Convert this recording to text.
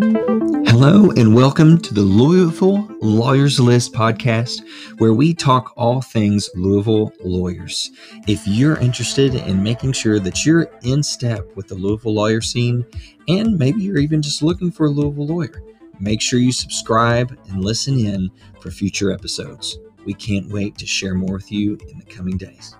Hello, and welcome to the Louisville Lawyers List podcast, where we talk all things Louisville lawyers. If you're interested in making sure that you're in step with the Louisville lawyer scene, and maybe you're even just looking for a Louisville lawyer, make sure you subscribe and listen in for future episodes. We can't wait to share more with you in the coming days.